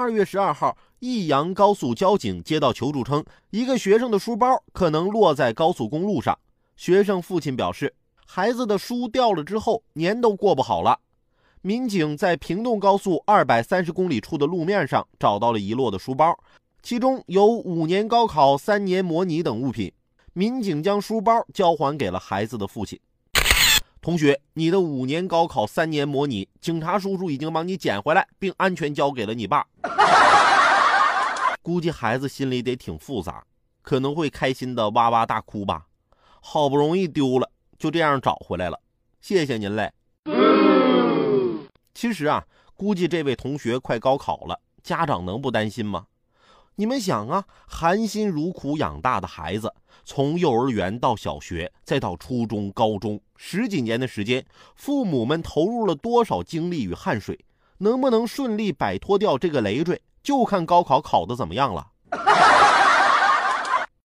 二月十二号，益阳高速交警接到求助称，一个学生的书包可能落在高速公路上。学生父亲表示，孩子的书掉了之后，年都过不好了。民警在平洞高速二百三十公里处的路面上找到了遗落的书包，其中有五年高考三年模拟等物品。民警将书包交还给了孩子的父亲。同学，你的五年高考三年模拟，警察叔叔已经帮你捡回来，并安全交给了你爸。估计孩子心里得挺复杂，可能会开心的哇哇大哭吧。好不容易丢了，就这样找回来了，谢谢您嘞。其实啊，估计这位同学快高考了，家长能不担心吗？你们想啊，含辛茹苦养大的孩子，从幼儿园到小学，再到初中、高中，十几年的时间，父母们投入了多少精力与汗水？能不能顺利摆脱掉这个累赘，就看高考考的怎么样了。